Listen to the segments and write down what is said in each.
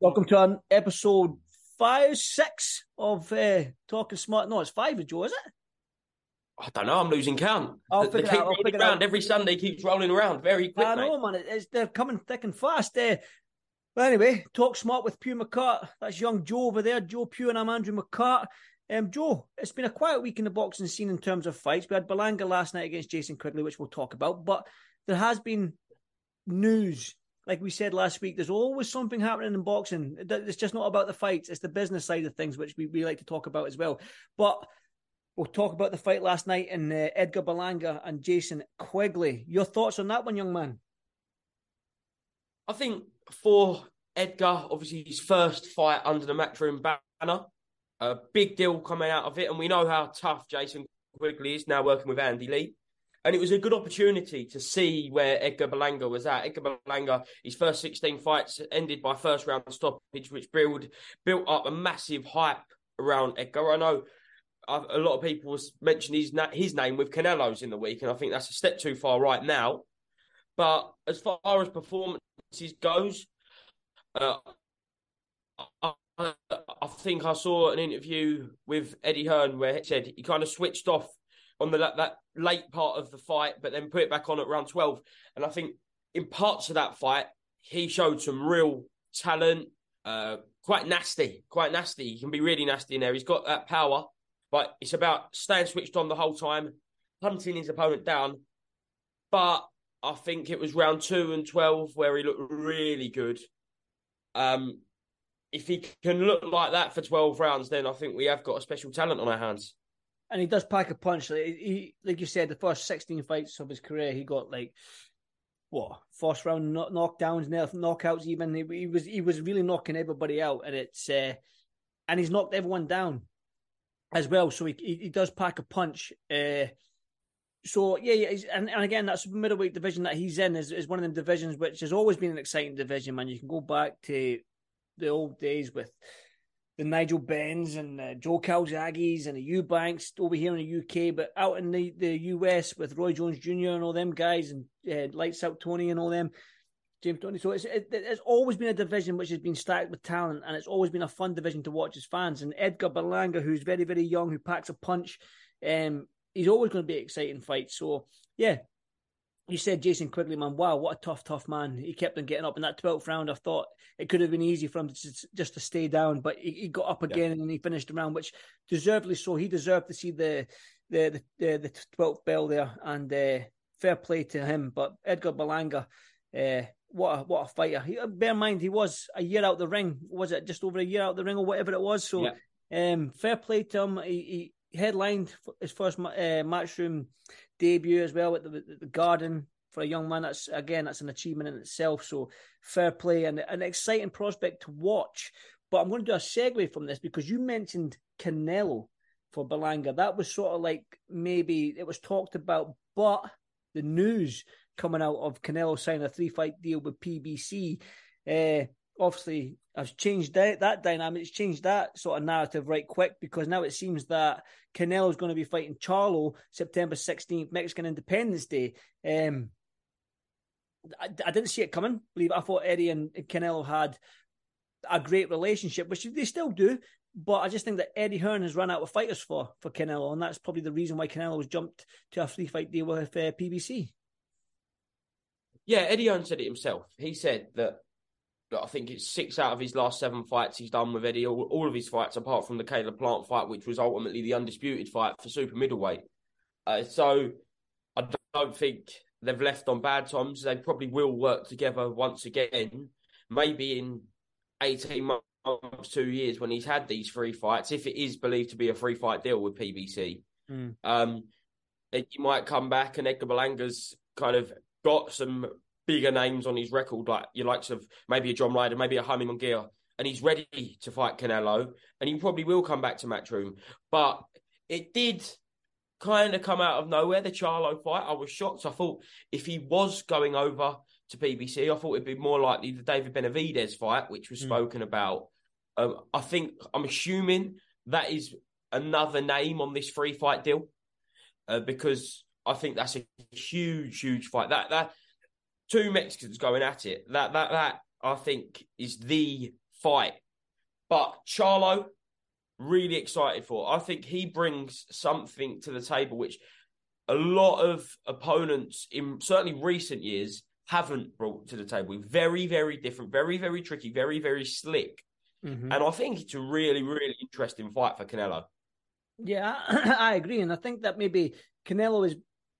Welcome to an episode five, six of uh, Talking Smart. No, it's five, Joe, is it? I don't know. I'm losing count. I'll they, figure keep out, rolling around out. every Sunday. Keeps rolling around very quick. I mate. know, man. It- It's, they're coming thick and fast. Uh, but anyway, Talk Smart with Pugh McCart. That's young Joe over there, Joe Pugh, and I'm Andrew McCart. Um, Joe, it's been a quiet week in the boxing scene in terms of fights. We had Berlanga last night against Jason Quigley, which we'll talk about, but there has been news. Like we said last week, there's always something happening in boxing. It's just not about the fights, it's the business side of things, which we, we like to talk about as well. But we'll talk about the fight last night in uh, Edgar Berlanga and Jason Quigley. Your thoughts on that one, young man? I think for Edgar, obviously his first fight under the Matchroom banner, a big deal coming out of it, and we know how tough Jason Quigley is now working with Andy Lee. And it was a good opportunity to see where Edgar Berlanga was at. Edgar Berlanga, his first 16 fights ended by first round stoppage, which built built up a massive hype around Edgar. I know a lot of people mentioned his his name with Canelo's in the week, and I think that's a step too far right now. But as far as performances goes, uh, I, I think I saw an interview with Eddie Hearn where he said he kind of switched off on the that, late part of the fight, but then put it back on at round twelve. And I think in parts of that fight, he showed some real talent. Uh, quite nasty, quite nasty. He can be really nasty in there. He's got that power, but it's about staying switched on the whole time, hunting his opponent down. But I think it was round two and twelve where he looked really good. Um, if he can look like that for twelve rounds, then I think we have got a special talent on our hands. And he does pack a punch. Like he, like you said, the first sixteen fights of his career, he got like what first round knock- knockdowns, knock- knockouts. Even he, he was he was really knocking everybody out, and it's uh, and he's knocked everyone down as well. So he he, he does pack a punch. Uh, so yeah, yeah and, and again, that's middleweight division that he's in is, is one of them divisions which has always been an exciting division. Man, you can go back to the old days with the Nigel Benns and uh, Joe Calzaghes and the Eubanks over here in the UK, but out in the, the US with Roy Jones Jr. and all them guys and uh, Lights Out Toney and all them, James Toney. So it's it, it's always been a division which has been stacked with talent, and it's always been a fun division to watch as fans. And Edgar Berlanga, who's very very young, who packs a punch, um, he's always going to be an exciting fight. So yeah, you said Jason Quigley, man. Wow, what a tough, tough man. He kept on getting up in that 12th round. I thought it could have been easy for him to just, just to stay down, but he, he got up again and he finished the round, which deservedly so. He deserved to see the the the, the 12th bell there, and uh, fair play to him. But Edgar Berlanga, uh, what a what a fighter. He, bear in mind, he was a year out the ring. Was it just over a year out the ring or whatever it was? So, um, fair play to him. He, he headlined his first uh, matchroom debut as well at the, the Garden for a young man. That's again, that's an achievement in itself. So fair play and an exciting prospect to watch. But I'm going to do a segue from this because you mentioned Canelo for Berlanga. That was sort of like maybe it was talked about, but the news coming out of Canelo signing a three fight deal with PBC. Uh, obviously has changed that, that dynamic. It's changed that sort of narrative right quick because now it seems that Canelo is going to be fighting Charlo September 16th, Mexican Independence Day. Um, I, I didn't see it coming. Believe it. I thought Eddie and Canelo had a great relationship, which they still do. But I just think that Eddie Hearn has run out of fighters for for Canelo, and that's probably the reason why Canelo has jumped to a free fight deal with uh, PBC. Yeah, Eddie Hearn said it himself. He said that, that I think it's six out of his last seven fights he's done with Eddie. All, all of his fights, apart from the Caleb Plant fight, which was ultimately the undisputed fight for super middleweight. Uh, so I don't think they've left on bad terms. They probably will work together once again, maybe in eighteen months, two years when he's had these three fights. If it is believed to be a three fight deal with PBC, Mm. um, he might come back and Edgar Berlanga's kind of got some bigger names on his record, like your likes of maybe a John Ryder, maybe a Jaime Munguia, and he's ready to fight Canelo, and he probably will come back to Matchroom. But it did kind of come out of nowhere, the Charlo fight. I was shocked. I thought if he was going over to PBC, I thought it'd be more likely the David Benavidez fight, which was mm. spoken about. Um, I think, I'm assuming that is another name on this free fight deal uh, because I think that's a huge, huge fight. That, that, two Mexicans going at it. That, that, that, I think is the fight. But Charlo, really excited for. I think he brings something to the table which a lot of opponents in certainly recent years haven't brought to the table. Very, very different, very, very tricky, very, very slick. Mm-hmm. And I think it's a really, really interesting fight for Canelo. Yeah, I agree. And I think that maybe Canelo is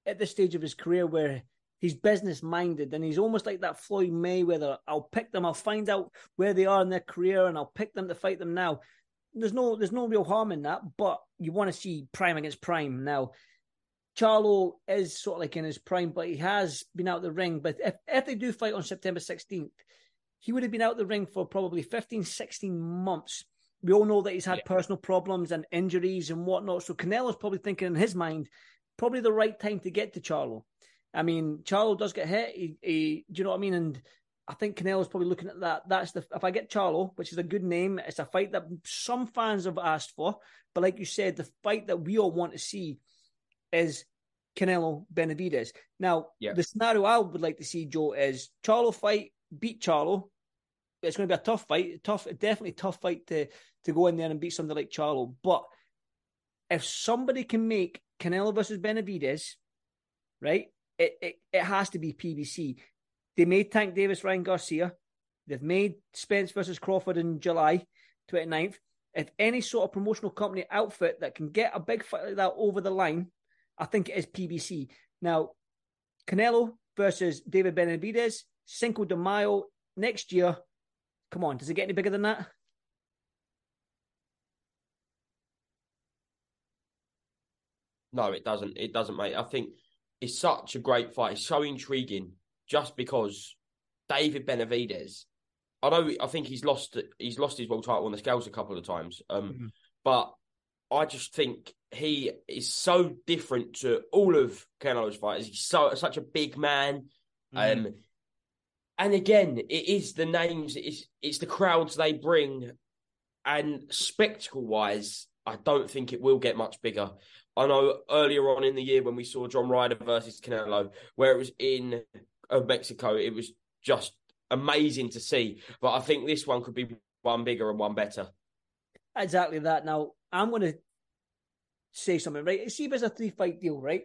at the stage of his career where he's business minded and he's almost like that Floyd Mayweather. I'll pick them, I'll find out where they are in their career and I'll pick them to fight them now there's no there's no real harm in that, but you want to see prime against prime. Now, Charlo is sort of like in his prime, but he has been out the ring. But if, if they do fight on September 16th, he would have been out the ring for probably 15, 16 months. We all know that he's had yeah. personal problems and injuries and whatnot. So Canelo's probably thinking in his mind, probably the right time to get to Charlo. I mean, Charlo does get hit. He, he, do you know what I mean? And I think Canelo's probably looking at that. That's the if I get Charlo, which is a good name, it's a fight that some fans have asked for. But like you said, the fight that we all want to see is Canelo Benavidez. Now, yeah. the scenario I would like to see, Joe, is Charlo fight, beat Charlo. It's going to be a tough fight, tough, definitely tough fight to to go in there and beat somebody like Charlo. But if somebody can make Canelo versus Benavidez, right, it, it, it has to be PBC. They made Tank Davis, Ryan Garcia. They've made Spence versus Crawford in July 29th. If any sort of promotional company outfit that can get a big fight like that over the line, I think it is PBC. Now, Canelo versus David Benavidez, Cinco de Mayo next year. Come on, does it get any bigger than that? No, it doesn't. It doesn't, mate. I think it's such a great fight. It's so intriguing just because David Benavidez, I know I think he's lost he's lost his world title on the scales a couple of times, um, mm-hmm. but I just think he is so different to all of Canelo's fighters. He's so such a big man. Mm-hmm. Um, and again, it is the names, it's it's the crowds they bring, and spectacle wise, I don't think it will get much bigger. I know earlier on in the year when we saw John Ryder versus Canelo, where it was in Mexico, it was just amazing to see. But I think this one could be one bigger and one better. Exactly that. Now I'm going to say something, right? See if it's a three fight deal, right?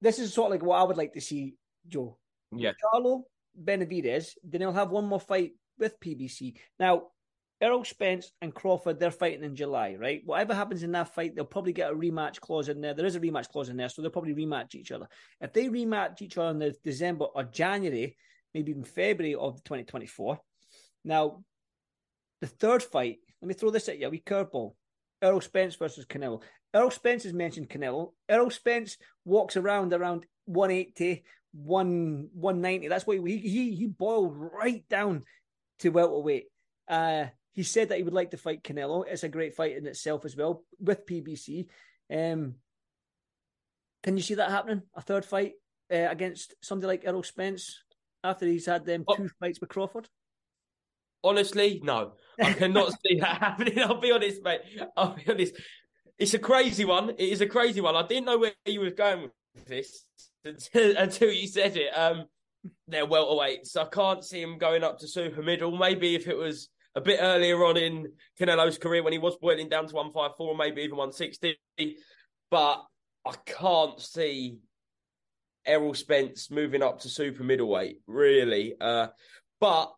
This is sort of like what I would like to see, Joe. Yeah. Charlo Benavidez, then he'll have one more fight with PBC. Now, Errol Spence and Crawford, they're fighting in July, right? Whatever happens in that fight, they'll probably get a rematch clause in there. There is a rematch clause in there, so they'll probably rematch each other. If they rematch each other in the December or January, maybe even February of 2024. Now, the third fight, let me throw this at you, a wee curveball. Errol Spence versus Canelo. Errol Spence has mentioned Canelo. Errol Spence walks around around 180, 1, 190. That's why he, he, he boiled right down to welterweight. Uh, he said that he would like to fight Canelo. It's a great fight in itself as well with PBC. Um, can you see that happening? A third fight uh, against somebody like Errol Spence after he's had them two oh. fights with Crawford? Honestly, no. I cannot see that happening. I'll be honest, mate. I'll be honest. It's a crazy one. It is a crazy one. I didn't know where you were going with this until, until you said it. Um, they're welterweights. I can't see him going up to super middle. Maybe if it was a bit earlier on in Canelo's career when he was boiling down to 154, maybe even 160. But I can't see Errol Spence moving up to super middleweight, really. Uh, but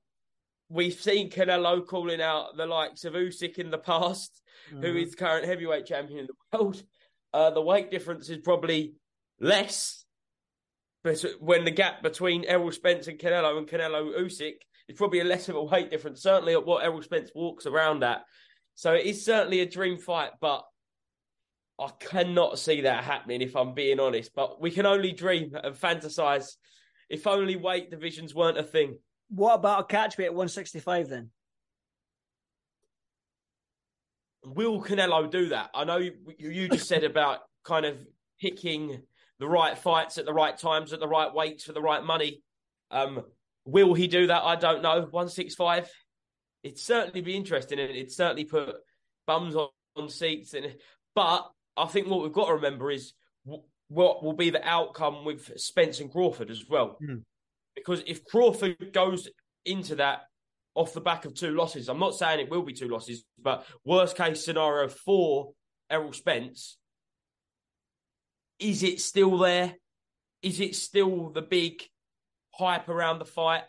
we've seen Canelo calling out the likes of Usyk in the past, mm-hmm. who is current heavyweight champion in the world. Uh, the weight difference is probably less, but when the gap between Errol Spence and Canelo and Canelo Usyk it's probably a less of a weight difference, certainly at what Errol Spence walks around at. So it is certainly a dream fight, but I cannot see that happening if I'm being honest. But we can only dream and fantasize If only weight divisions weren't a thing. What about a catch weight at 165 then? Will Canelo do that? I know you, you just said about kind of picking the right fights at the right times, at the right weights for the right money. Um, will he do that? I don't know. 165. It'd certainly be interesting and it'd certainly put bums on, on seats. And But I think what we've got to remember is what will be the outcome with Spence and Crawford as well. Mm. Because if Crawford goes into that off the back of two losses, I'm not saying it will be two losses, but worst case scenario for Errol Spence, is it still there? Is it still the big hype around the fight?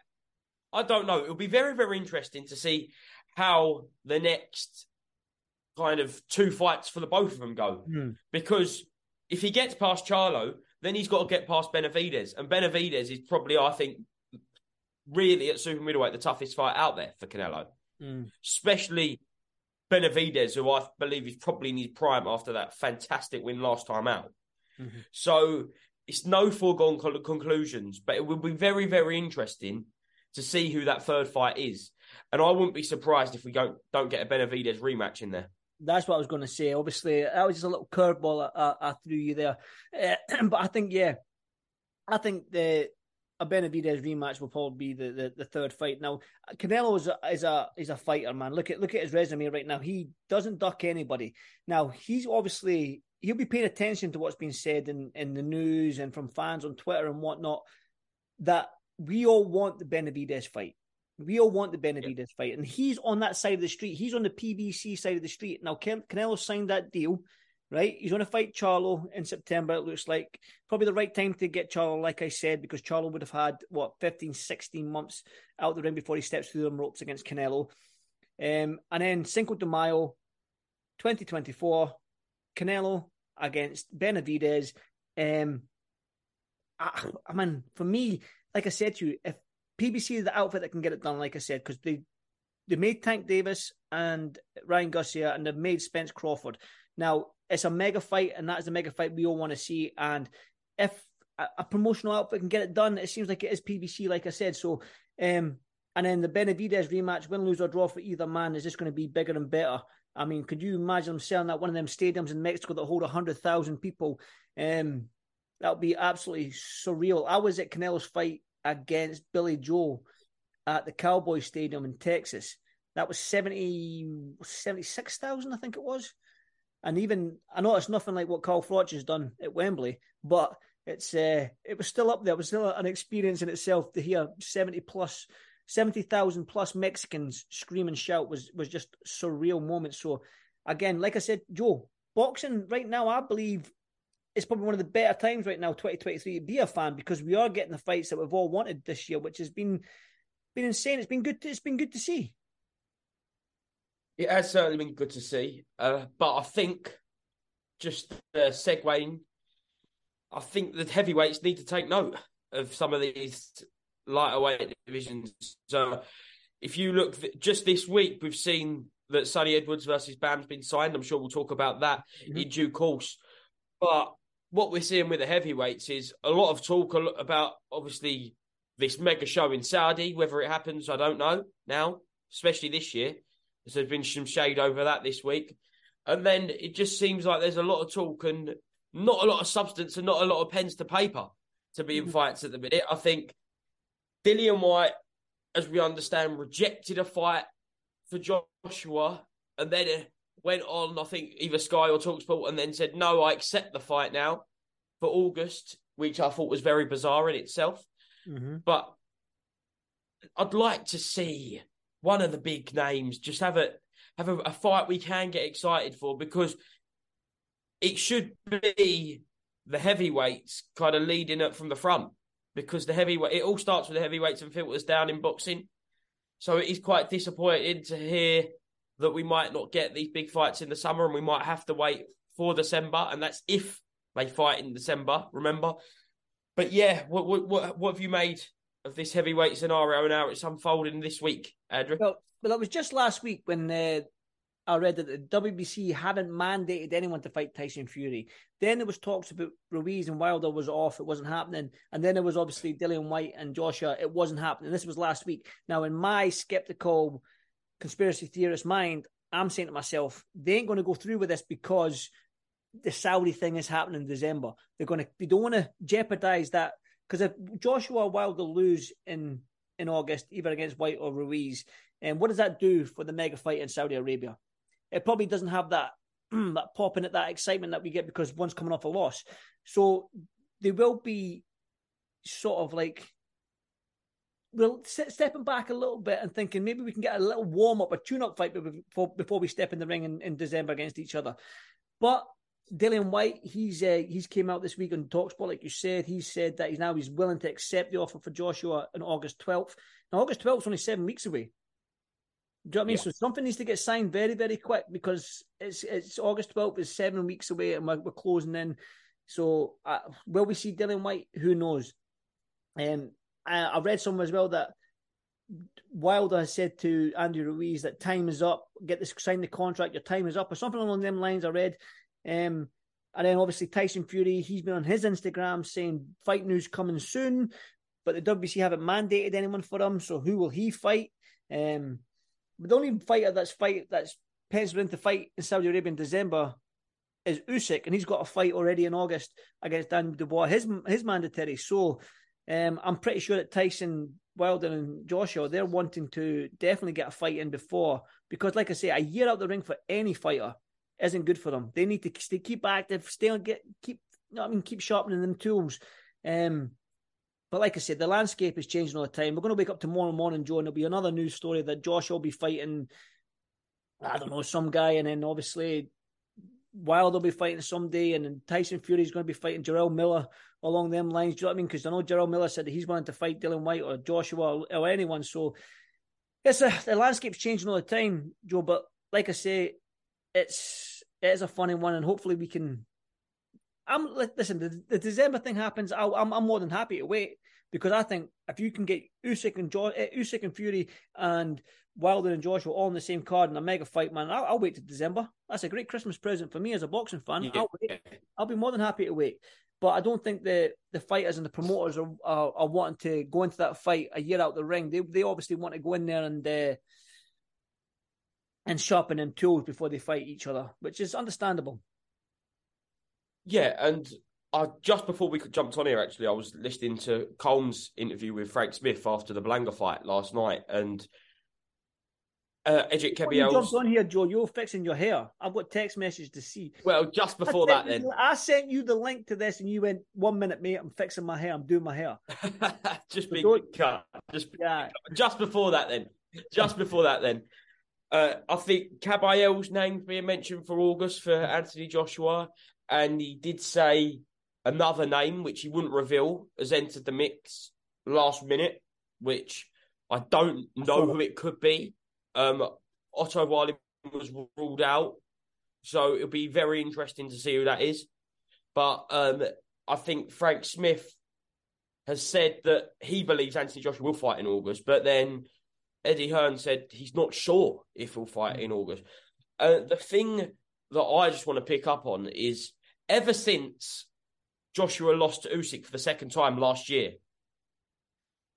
I don't know. It'll be very, very interesting to see how the next kind of two fights for the both of them go. Mm. Because if he gets past Charlo, then he's got to get past Benavidez. And Benavidez is probably, I think, really at super middleweight, the toughest fight out there for Canelo. Mm. Especially Benavidez, who I believe is probably in his prime after that fantastic win last time out. Mm-hmm. So it's no foregone conclusions, but it will be very, very interesting to see who that third fight is. And I wouldn't be surprised if we don't don't get a Benavidez rematch in there. That's what I was going to say. Obviously, that was just a little curveball I, I, I, threw you there. Uh, but I think, yeah, I think the a Benavidez rematch will probably be the, the, the, third fight. Now, Canelo is a, is a is a fighter, man. Look at look at his resume right now. He doesn't duck anybody. Now, he's obviously he'll be paying attention to what's being said in, in the news and from fans on Twitter and whatnot. That we all want the Benavidez fight. We all want the Benavidez yeah. fight, and he's on that side of the street. He's on the PBC side of the street now. Canelo signed that deal, right? He's going to fight Charlo in September. It looks like probably the right time to get Charlo, like I said, because Charlo would have had what 15, 16 months out the ring before he steps through them ropes against Canelo. Um, and then Cinco de Mayo, 2024, Canelo against Benavidez. Um, I, I mean, for me, like I said to you, if PBC is the outfit that can get it done, like I said, because they they made Tank Davis and Ryan Garcia, and they've made Spence Crawford. Now it's a mega fight, and that is the mega fight we all want to see. And if a, a, promotional outfit can get it done, it seems like it is PBC, like I said. So, um, and then the Benavidez rematch, win, lose or draw for either man, is just going to be bigger and better. I mean, could you imagine them selling that one of them stadiums in Mexico that hold hundred thousand people? Um, that would be absolutely surreal. I was at Canelo's fight against Billy Joe at the Cowboy Stadium in Texas. That was 70, 76,000, I think it was. And even, I know it's nothing like what Carl Froch has done at Wembley, but it's uh, it was still up there. It was still an experience in itself to hear 70 plus, 70,000 plus Mexicans scream and shout was, was just surreal moment. So again, like I said, Joe, boxing right now, I believe it's probably one of the better times right now, 2023, to be a fan because we are getting the fights that we've all wanted this year, which has been been insane. It's been good. To, it's been good to see. It has certainly been good to see, uh, but I think just uh, segueing, I think the heavyweights need to take note of some of these lighter weight divisions. So, if you look th- just this week, we've seen that Sunny Edwards versus Bam's been signed. I'm sure we'll talk about that mm-hmm. in due course. But what we're seeing with the heavyweights is a lot of talk about obviously this mega show in Saudi. Whether it happens, I don't know now, especially this year. There's been some shade over that this week. And then it just seems like there's a lot of talk and not a lot of substance and not a lot of pens to paper to be in mm-hmm. fights at the minute. I think Dillian Whyte, as we understand, rejected a fight for Joshua and then went on, I think, either Sky or Talksport, and then said, no, I accept the fight now for August, which I thought was very bizarre in itself. Mm-hmm. But I'd like to see one of the big names just have a have a, a fight we can get excited for because it should be the heavyweights kind of leading up from the front because the heavyweight it all starts with the heavyweights and filters down in boxing. So it is quite disappointing to hear that we might not get these big fights in the summer and we might have to wait for December, and that's if they fight in December. Remember, but yeah, what what what have you made of this heavyweight scenario and how it's unfolding this week, Andrew? Well, well, it was just last week when uh, I read that the WBC hadn't mandated anyone to fight Tyson Fury. Then there was talks about Ruiz and Wilder was off; it wasn't happening. And then there was obviously Dillian Whyte and Joshua; it wasn't happening. This was last week. Now, in my skeptical conspiracy theorist mind, I'm saying to myself, they ain't going to go through with this because the Saudi thing is happening in December. They're going to, they don't want to jeopardize that because if Joshua Wilder lose in in August, either against Whyte or Ruiz, and um, what does that do for the mega fight in Saudi Arabia? It probably doesn't have that that popping at that excitement that we get because one's coming off a loss. So they will be sort of like we're stepping back a little bit and thinking maybe we can get a little warm up, a tune up fight before before we step in the ring in, in December against each other. But Dillian Whyte, he's uh, he's came out this week on Talksport, like you said. He said that he's now he's willing to accept the offer for Joshua on August 12th. Now, August 12th is only seven weeks away. Do you know what I mean? Yeah. So something needs to get signed very, very quick because it's it's August 12th is seven weeks away and we're, we're closing in. So uh, will we see Dillian Whyte? Who knows? Um, I, I read somewhere as well that Wilder has said to Andy Ruiz that time is up. Get this, sign the contract. Your time is up, or something along them lines. I read. Um, and then obviously Tyson Fury, he's been on his Instagram saying fight news coming soon, but the WBC haven't mandated anyone for him. So who will he fight? Um, but the only fighter that's fight that's penciled in to fight in Saudi Arabia in December is Usyk, and he's got a fight already in August against Dan Dubois, his his mandatory. So um, I'm pretty sure that Tyson Wilder and Joshua they're wanting to definitely get a fight in before because, like I say, a year out the ring for any fighter isn't good for them. They need to stay, keep active, stay on, get keep. You know I mean, keep sharpening them tools. Um, but like I said, the landscape is changing all the time. We're going to wake up tomorrow morning, Joe, and there'll be another news story that Josh will be fighting. I don't know some guy, and then obviously Wilder will be fighting someday, and then Tyson Fury is going to be fighting Jarrell Miller along them lines. Do you know what I mean? Because I know Jarrell Miller said that he's willing to fight Dillian Whyte or Joshua or, or anyone. So it's a the landscape's changing all the time, Joe. But like I say, it's it is a funny one, and hopefully we can. I'm listen. The, the December thing happens. i I'm, I'm more than happy to wait because I think if you can get Usyk and jo- uh, Usyk and Fury and Wilder and Joshua all on the same card in a mega fight, man, I'll, I'll wait to December. That's a great Christmas present for me as a boxing fan. Yeah. I'll wait. I'll be more than happy to wait. But I don't think the the fighters and the promoters are, are, are wanting to go into that fight a year out the ring. They they obviously want to go in there and uh, and sharpen them tools before they fight each other, which is understandable. Yeah, and I just before we jumped on here, actually, I was listening to Combs' interview with Frank Smith after the Berlanga fight last night, and uh, Edric Kabayel. Jumped on here, Joe. You're fixing your hair. I've got text message to see. Well, just before that, then I sent you the link to this, and you went one minute, mate. I'm fixing my hair. I'm doing my hair. just being cut. Just yeah. Just before that, then. Just before that, then. Uh, I think Kabayel's name being mentioned for August for Anthony Joshua, and he did say another name which he wouldn't reveal has entered the mix last minute, which I don't know who it could be. Um, Otto Wallin was ruled out, so it'll be very interesting to see who that is. But um, I think Frank Smith has said that he believes Anthony Joshua will fight in August, but then Eddie Hearn said he's not sure if he'll fight in August. Uh, the thing that I just want to pick up on is ever since Joshua lost to Usyk for the second time last year.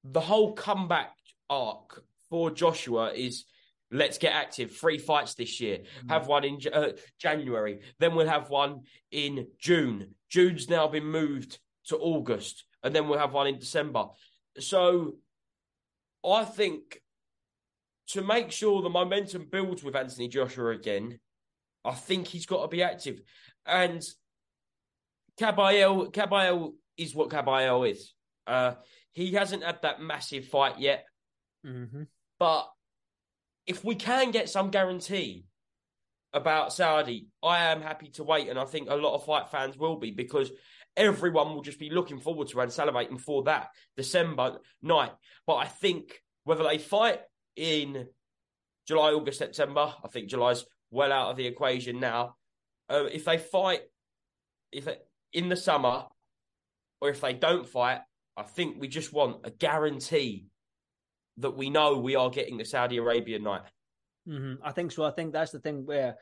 The whole comeback arc for Joshua is let's get active. Three fights this year. Mm-hmm. Have one in uh, January. Then we'll have one in June. June's now been moved to August. And then we'll have one in December. So I think to make sure the momentum builds with Anthony Joshua again, I think he's got to be active. And Kabayel, Kabayel is what Kabayel is. Uh, he hasn't had that massive fight yet, mm-hmm. but if we can get some guarantee about Saudi, I am happy to wait, and I think a lot of fight fans will be because everyone will just be looking forward to and salivating for that December night. But I think whether they fight in July, August, September, I think July's well out of the equation now. Uh, if they fight, if they, in the summer, or if they don't fight, I think we just want a guarantee that we know we are getting the Saudi Arabian night. Mm-hmm. I think so. I think that's the thing where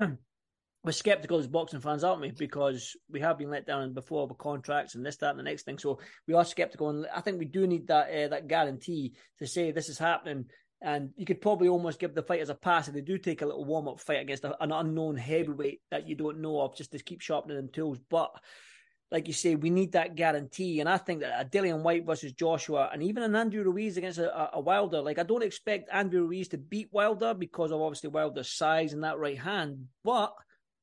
we're skeptical as boxing fans, aren't we? Because we have been let down before with contracts and this, that, and the next thing. So we are skeptical, and I think we do need that uh, that guarantee to say this is happening. And you could probably almost give the fighters a pass if they do take a little warm up fight against an unknown heavyweight that you don't know of, just to keep sharpening them tools. But like you say, we need that guarantee. And I think that a Dillian Whyte versus Joshua and even an Andrew Ruiz against a, a, Wilder, like I don't expect Andrew Ruiz to beat Wilder because of obviously Wilder's size and that right hand. But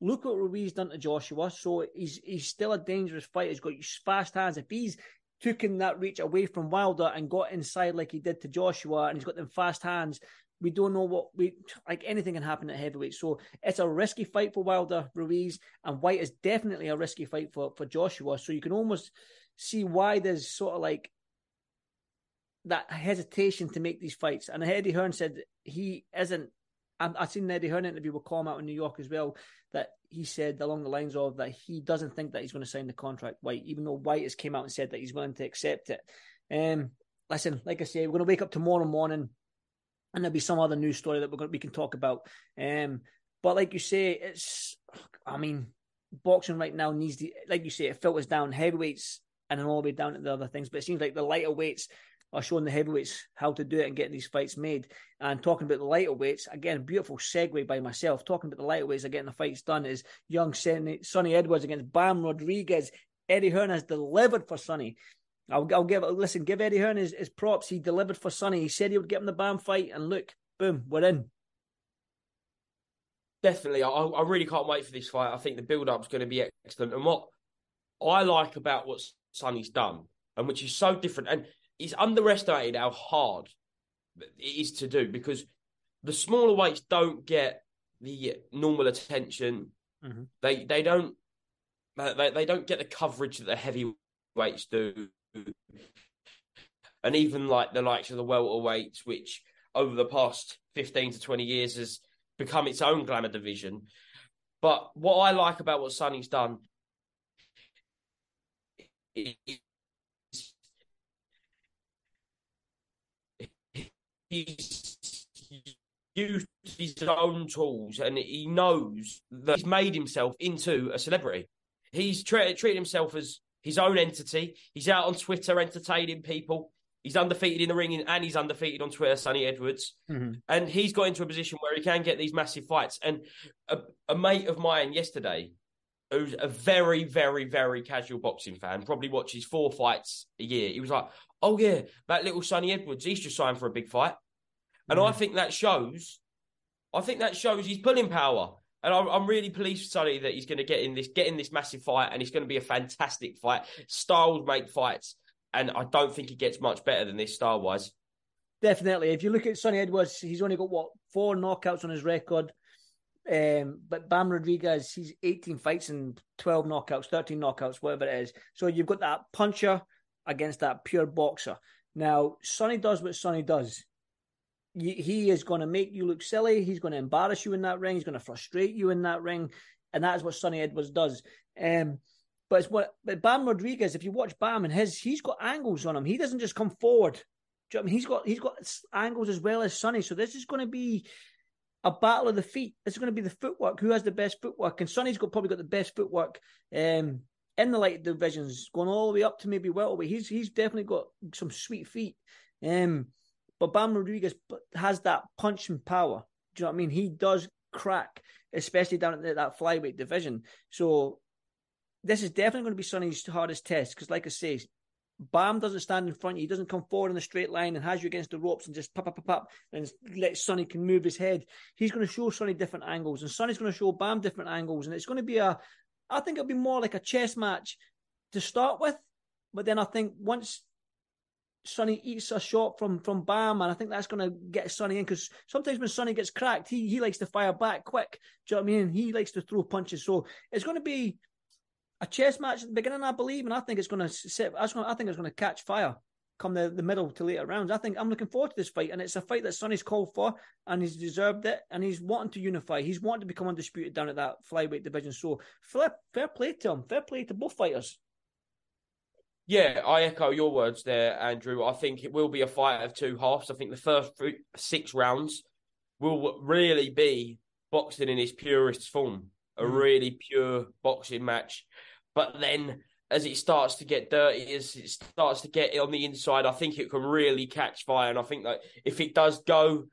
look what Ruiz done to Joshua. So he's he's still a dangerous fighter. He's got fast hands. If he's taken that reach away from Wilder and got inside like he did to Joshua and he's got them fast hands, we don't know what we like. Anything can happen at heavyweight, so it's a risky fight for Wilder, Ruiz, and Whyte is definitely a risky fight for for Joshua. So you can almost see why there's sort of like that hesitation to make these fights. And Eddie Hearn said he isn't. I've seen Eddie Hearn interview with Colm out in New York as well. That he said along the lines of that he doesn't think that he's going to sign the contract Whyte, even though Whyte has came out and said that he's willing to accept it. Um, listen, like I say, we're going to wake up tomorrow morning and there'll be some other news story that we're going we can talk about. Um, but like you say, it's I mean, boxing right now needs the like you say, it filters down heavyweights and then all the way down to the other things. But it seems like the lighter weights are showing the heavyweights how to do it and getting these fights made. And talking about the lighter weights, again, beautiful segue by myself. Talking about the lighter weights are getting the fights done is young Sunny, Sunny Edwards against Bam Rodriguez. Eddie Hearn has delivered for Sunny. I'll, I'll give listen, give Eddie Hearn his, his props. He delivered for Sunny. He said he would get him the BAM fight, and look, boom, we're in. Definitely, I, I really can't wait for this fight. I think the build up is going to be excellent. And what I like about what Sunny's done, and which is so different, and it's underestimated how hard it is to do because the smaller weights don't get the normal attention. Mm-hmm. They they don't they, they don't get the coverage that the heavyweights do and even like the likes of the welterweights, which over the past fifteen to twenty years has become its own glamour division. But what I like about what Sunny's done is he's used his own tools and he knows that he's made himself into a celebrity. He's treated, treated himself as his own entity. He's out on Twitter entertaining people. He's undefeated in the ring and he's undefeated on Twitter, Sunny Edwards. Mm-hmm. And he's got into a position where he can get these massive fights. And a, a mate of mine yesterday, who's a very, very, very casual boxing fan, probably watches four fights a year. He was like, Oh, yeah, that little Sunny Edwards, he's just signed for a big fight. And mm-hmm. I think that shows, I think that shows he's pulling power. And I'm really pleased, Sunny, that he's going to get in this, get in this massive fight, and it's going to be a fantastic fight. Styles make fights, and I don't think he gets much better than this style wise. Definitely. If you look at Sunny Edwards, he's only got what four knockouts on his record. Um, but Bam Rodriguez, he's 18 fights and 12 knockouts, 13 knockouts, whatever it is. So you've got that puncher against that pure boxer. Now, Sunny does what Sunny does he is going to make you look silly. He's going to embarrass you in that ring. He's going to frustrate you in that ring, and that's what Sunny Edwards does. Um, but it's what but Bam Rodriguez. If you watch Bam and his, he's got angles on him. He doesn't just come forward. You know I mean? He's got he's got angles as well as Sunny. So this is going to be a battle of the feet. This is going to be the footwork. Who has the best footwork? And Sunny's got probably got the best footwork um, in the light divisions, going all the way up to maybe welterweight. He's he's definitely got some sweet feet. Um, but Bam Rodriguez has that punching power. Do you know what I mean? He does crack, especially down at that flyweight division. So this is definitely going to be Sunny's hardest test because, like I say, Bam doesn't stand in front. He doesn't come forward in a straight line and has you against the ropes and just pop, pop, pop, pop, and let Sunny can move his head. He's going to show Sunny different angles, and Sunny's going to show Bam different angles, and it's going to be a. I think it'll be more like a chess match to start with, but then I think once Sunny eats a shot from from Bam, and I think that's going to get Sunny in because sometimes when Sunny gets cracked, he he likes to fire back quick. Do you know what I mean? He likes to throw punches. So it's going to be a chess match at the beginning, I believe, and I think it's going to sit. I think it's going to catch fire come the, the middle to later rounds. I think I'm looking forward to this fight, and it's a fight that Sunny's called for, and he's deserved it, and he's wanting to unify. He's wanting to become undisputed down at that flyweight division. So fair, fair play to him. Fair play to both fighters. Yeah, I echo your words there, Andrew. I think it will be a fight of two halves. I think the first six rounds will really be boxing in its purest form, a mm. really pure boxing match. But then as it starts to get dirty, as it starts to get on the inside, I think it can really catch fire. And I think that if it does go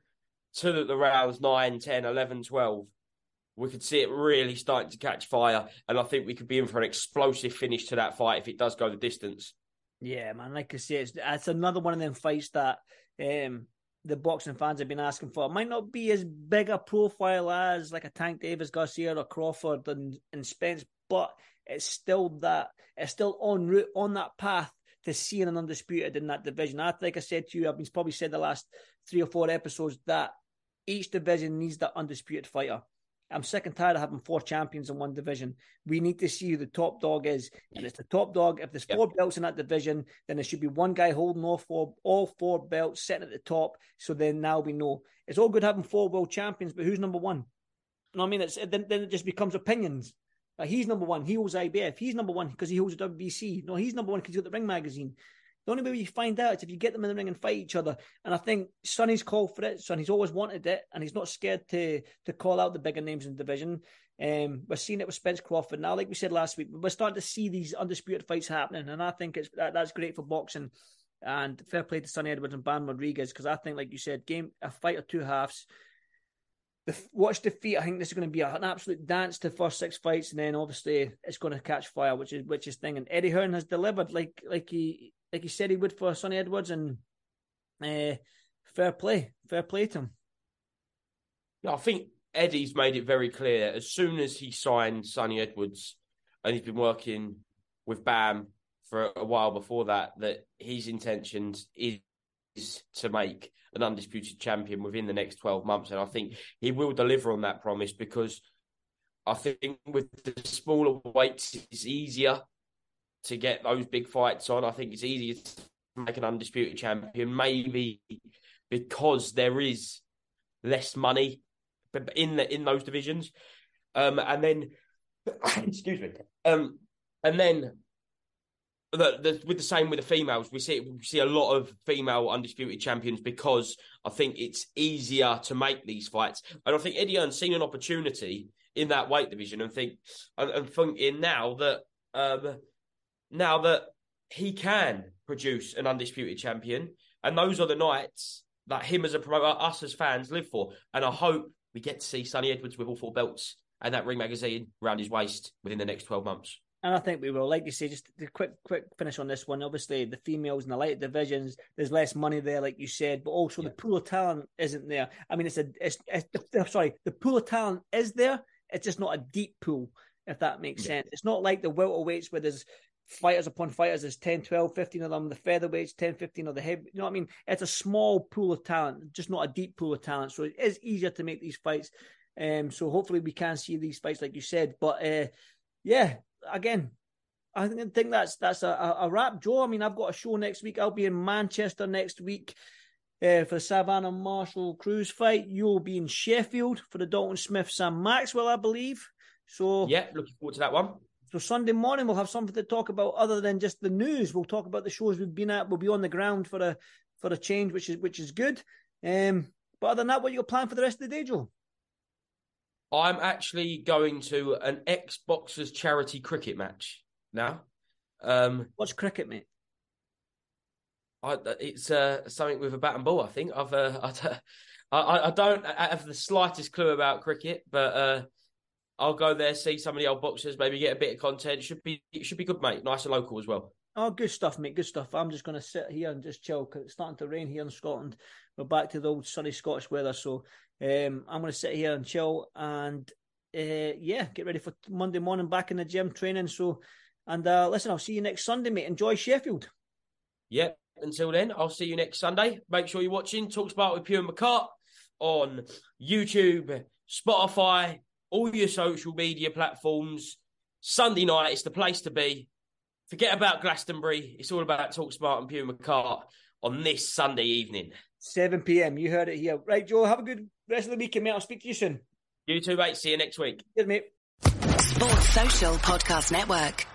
to the, the rounds 9, 10, 11, 12, we could see it really starting to catch fire. And I think we could be in for an explosive finish to that fight if it does go the distance. Yeah, man. Like I say, it's, it's another one of them fights that um, the boxing fans have been asking for. It might not be as big a profile as like a Tank Davis, Garcia, or Crawford and, and Spence, but it's still that it's still on route on that path to seeing an undisputed in that division. I like I said to you, I've been probably said the last three or four episodes that each division needs that undisputed fighter. I'm sick and tired of having four champions in one division. We need to see who the top dog is, and it's the top dog. If there's four yep. belts in that division, then there should be one guy holding all four, all four belts, sitting at the top. So then now we know it's all good having four world champions, but who's number one? You know what I mean? It's, then, then it just becomes opinions. Uh, he's number one. He holds IBF. He's number one because he holds the WBC. No, he's number one because he's got the Ring magazine. The only way you find out is if you get them in the ring and fight each other. And I think Sunny's called for it. Sunny's always wanted it, and he's not scared to to call out the bigger names in the division. Um, we're seeing it with Spence Crawford now, like we said last week. We're starting to see these undisputed fights happening, and I think it's that, that's great for boxing. And fair play to Sunny Edwards and Bam Rodriguez because I think, like you said, game a fight of two halves. The watch defeat. I think this is going to be an absolute dance to first six fights, and then obviously it's going to catch fire, which is which is thing. And Eddie Hearn has delivered, like like he like he said he would for Sunny Edwards, and uh, fair play, fair play to him. Yeah, I think Eddie's made it very clear as soon as he signed Sunny Edwards, and he's been working with Bam for a while before that, that his intentions is to make an undisputed champion within the next 12 months. And I think he will deliver on that promise because I think with the smaller weights, it's easier to get those big fights on. I think it's easier to make an undisputed champion, maybe because there is less money in the in those divisions. Um, and then, excuse me, um, and then the, the, with the same with the females, we see we see a lot of female undisputed champions because I think it's easier to make these fights, and I think Eddie Hearn's seen an opportunity in that weight division, and think and, and thinking now that um, now that he can produce an undisputed champion, and those are the nights that him as a promoter, us as fans live for. And I hope we get to see Sunny Edwards with all four belts and that ring magazine around his waist within the next 12 months. And I think we will. Like you say, just a quick, quick finish on this one. Obviously, the females in the light divisions, there's less money there, like you said, but also yeah. the pool of talent isn't there. I mean, it's a, it's, it's, sorry, the pool of talent is there. It's just not a deep pool, if that makes yeah. sense. It's not like the welterweights where there's fighters upon fighters. There's 10, 12, 15 of them. The featherweights, 10, 15 of the heavy. You know what I mean? It's a small pool of talent, just not a deep pool of talent. So it is easier to make these fights. Um, so hopefully we can see these fights, like you said. But uh, yeah, again, I think that's that's a, a wrap, Joe. I mean, I've got a show next week. I'll be in Manchester next week. Uh, for the Savannah Marshall Crews fight. You'll be in Sheffield for the Dalton Smith Sam Maxwell, I believe. So yeah, looking forward to that one. So Sunday morning we'll have something to talk about other than just the news. We'll talk about the shows we've been at. We'll be on the ground for a for a change, which is which is good. Um, but other than that, what you got planned for the rest of the day, Joe? I'm actually going to an ex boxers charity cricket match now. Um, What's cricket, mate? I, it's uh, something with a bat and ball. I think I've uh, I, I, don't have the slightest clue about cricket, but uh, I'll go there, see some of the old boxers, maybe get a bit of content. Should be it should be good, mate. Nice and local as well. Oh, good stuff, mate. Good stuff. I'm just going to sit here and just chill because it's starting to rain here in Scotland. We're back to the old sunny Scottish weather, so um, I'm going to sit here and chill and uh, yeah, get ready for Monday morning back in the gym training. So, and uh, listen, I'll see you next Sunday, mate. Enjoy Sheffield. Yep. Until then, I'll see you next Sunday. Make sure you're watching Talks About with Pugh and McCart on YouTube, Spotify, all your social media platforms. Sunday night is the place to be. Forget about Glastonbury. It's all about Talk Smart and Pugh McCart on this Sunday evening. 7 p.m. You heard it here. Right, Joe, have a good rest of the weekend, mate. I'll speak to you soon. You too, mate. See you next week. Good, mate. Sports Social Podcast Network.